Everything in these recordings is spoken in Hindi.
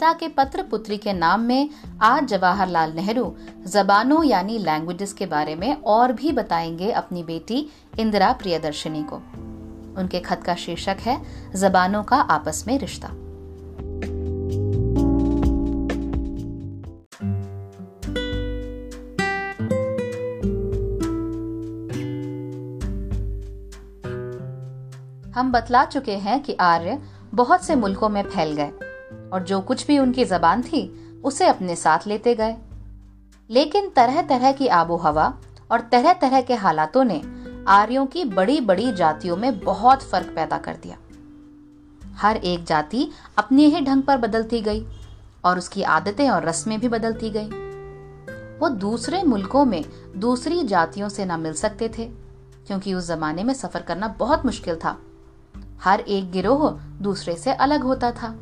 पिता के पत्र पुत्री के नाम में आज जवाहरलाल नेहरू जबानों यानी लैंग्वेजेस के बारे में और भी बताएँगे अपनी बेटी इंदिरा प्रियदर्शनी को। उनके खत का शीर्षक है, जबानों का आपस में रिश्ता। हम बतला चुके हैं कि आर्य बहुत से मुल्कों में फैल गए। और जो कुछ भी उनकी जबान थी, उसे अपने साथ लेते गए। लेकिन तरह तरह की आबो हवा और तरह तरह के हालातों ने आर्यों की बड़ी बड़ी जातियों में बहुत फ़र्क पैदा कर दिया। हर एक जाति अपने ही ढंग पर बदलती गई और उसकी आदतें और रस्में भी बदलती गई। वो दूसरे मुल्कों में दूसरी जातियों से ना मिल सकते थे, क्योंकि उस जमाने में सफ़र करना बहुत मुश्किल था। हर एक गिरोह दूसरे से अलग होता था।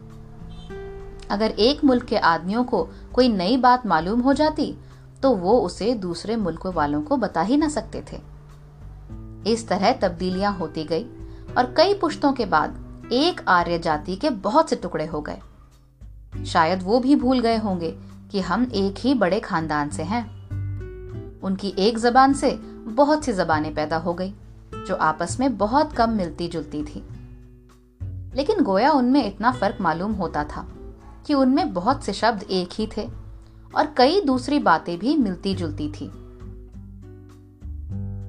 अगर एक मुल्क के आदमियों को कोई नई बात मालूम हो जाती तो वो उसे दूसरे मुल्क वालों को बता ही ना सकते थे। इस तरह तब्दीलियाँ होती गई और कई पुश्तों के बाद एक आर्य जाति के बहुत से टुकड़े हो गए। शायद वो भी भूल गए होंगे कि हम एक ही बड़े खानदान से हैं। उनकी एक जबान से बहुत सी जबानें पैदा हो गई, जो आपस में बहुत कम मिलती जुलती थी। लेकिन गोया उनमें इतना फ़र्क मालूम होता था। कि उनमें बहुत से शब्द एक ही थे और कई दूसरी बातें भी मिलती जुलती थी।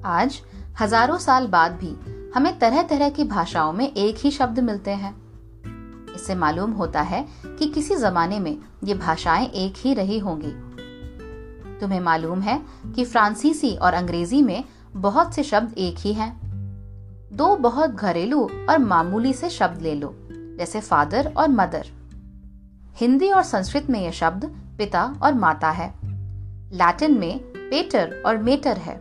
आज, हज़ारों साल बाद भी हमें तरह तरह की भाषाओं में एक ही शब्द मिलते हैं। इससे मालूम होता है कि किसी जमाने में ये भाषाएँ एक ही रही होंगी। तुम्हें मालूम है कि फ्रांसीसी और अंग्रेज़ी में बहुत से शब्द एक ही हैं। दो बहुत घरेलू और मामूली से शब्द ले लो, जैसे फादर और मदर। हिंदी और संस्कृत में यह शब्द पिता और माता है। लैटिन में पेटर और मेटर है।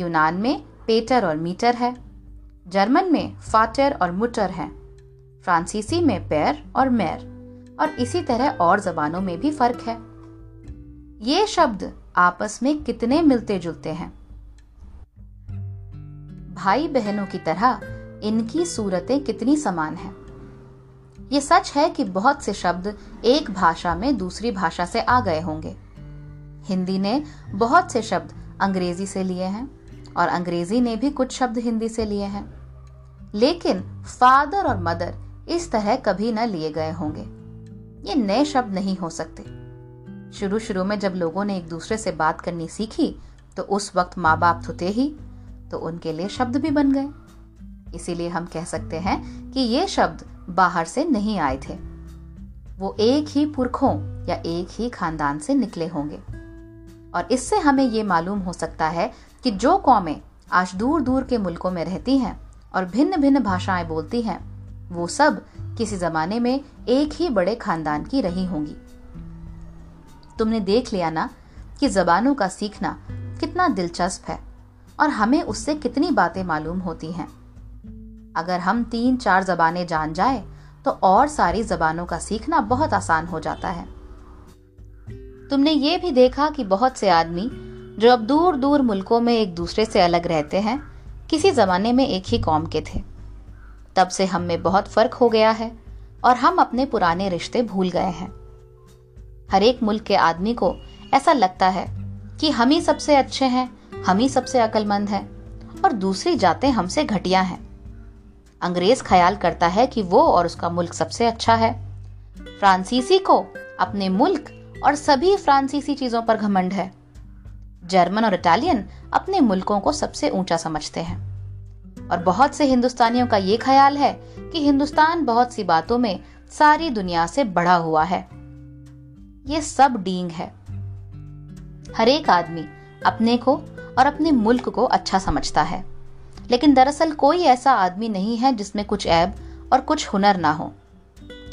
यूनान में पेटर और मीटर है। जर्मन में फाटर और मुटर है। फ्रांसीसी में पैर और मैर। और इसी तरह और जबानों में भी फ़र्क है। ये शब्द आपस में कितने मिलते जुलते हैं? भाई बहनों की तरह इनकी सूरतें कितनी समान हैं? ये सच है कि बहुत से शब्द एक भाषा में दूसरी भाषा से आ गए होंगे। हिंदी ने बहुत से शब्द अंग्रेज़ी से लिए हैं और अंग्रेज़ी ने भी कुछ शब्द हिंदी से लिए हैं। लेकिन फादर और मदर इस तरह कभी न लिए गए होंगे। ये नए शब्द नहीं हो सकते। शुरू शुरू में जब लोगों ने एक दूसरे से बात करनी सीखी तो उस वक्त माँ बाप थे ही तो उनके लिए शब्द भी बन गए। इसीलिए हम कह सकते हैं कि ये शब्द बाहर से नहीं आए थे। वो एक ही पुरखों या एक ही खानदान से निकले होंगे। और इससे हमें ये मालूम हो सकता है कि जो कौमें आज दूर दूर के मुल्कों में रहती हैं और भिन्न भिन्न भाषाएँ बोलती हैं, वो सब किसी जमाने में एक ही बड़े खानदान की रही होंगी। तुमने देख लिया ना कि जबानों का सीखना कितना दिलचस्प है और हमें उससे कितनी बातें मालूम होती हैं। अगर हम तीन चार जबानें जान जाए तो और सारी जबानों का सीखना बहुत आसान हो जाता है। तुमने ये भी देखा कि बहुत से आदमी, जो अब दूर दूर मुल्कों में एक दूसरे से अलग रहते हैं, किसी जमाने में एक ही कौम के थे। तब से हम में बहुत फ़र्क हो गया है, और हम अपने पुराने रिश्ते भूल गए हैं। हर एक मुल्क के आदमी को ऐसा लगता है कि हम ही सबसे अच्छे हैं, हम ही सबसे अकलमंद हैं, और दूसरी जातें हमसे घटिया हैं। अंग्रेज़ ख्याल करता है कि वो और उसका मुल्क सबसे अच्छा है। फ्रांसीसी को अपने मुल्क और सभी फ्रांसीसी चीज़ों पर घमंड है। जर्मन और इटालियन अपने मुल्कों को सबसे ऊँचा समझते हैं। और बहुत से हिंदुस्तानियों का ये ख्याल है कि हिंदुस्तान बहुत सी बातों में सारी दुनिया से बढ़ा हुआ है। ये सब डींग है। हर एक आदमी अपने को और अपने मुल्क को अच्छा समझता है। लेकिन दरअसल कोई ऐसा आदमी नहीं है जिसमें कुछ ऐब और कुछ हुनर ना हो।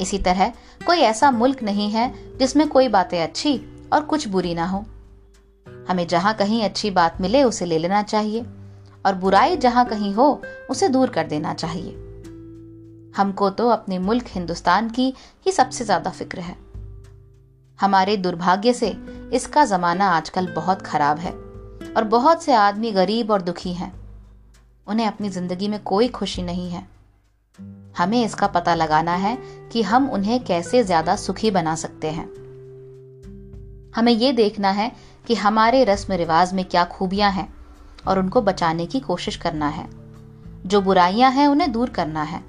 इसी तरह कोई ऐसा मुल्क नहीं है जिसमें कोई बातें अच्छी और कुछ बुरी ना हो। हमें जहाँ कहीं अच्छी बात मिले उसे ले लेना चाहिए और बुराई जहाँ कहीं हो उसे दूर कर देना चाहिए। हमको तो अपने मुल्क हिंदुस्तान की ही सबसे ज़्यादा फ़िक्र है। हमारे दुर्भाग्य से इसका जमाना आजकल बहुत खराब है और बहुत से आदमी गरीब और दुखी हैं। उन्हें अपनी ज़िंदगी में कोई खुशी नहीं है। हमें इसका पता लगाना है कि हम उन्हें कैसे ज़्यादा सुखी बना सकते हैं। हमें यह देखना है कि हमारे रस्म रिवाज में क्या खूबियाँ हैं और उनको बचाने की कोशिश करना है। जो बुराइयाँ हैं उन्हें दूर करना है।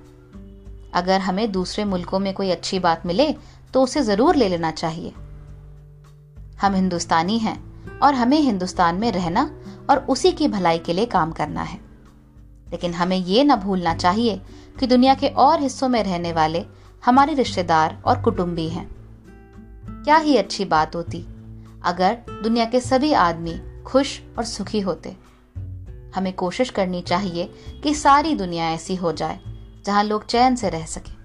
अगर हमें दूसरे मुल्कों में कोई अच्छी बात मिले तो उसे ज़रूर ले लेना चाहिए। हम हिंदुस्तानी हैं और हमें हिंदुस्तान में रहना और उसी की भलाई के लिए काम करना है। लेकिन हमें ये न भूलना चाहिए कि दुनिया के और हिस्सों में रहने वाले हमारे रिश्तेदार और कुटुंबी हैं। क्या ही अच्छी बात होती, अगर दुनिया के सभी आदमी खुश और सुखी होते। हमें कोशिश करनी चाहिए कि सारी दुनिया ऐसी हो जाए, जहाँ लोग चैन से रह सके।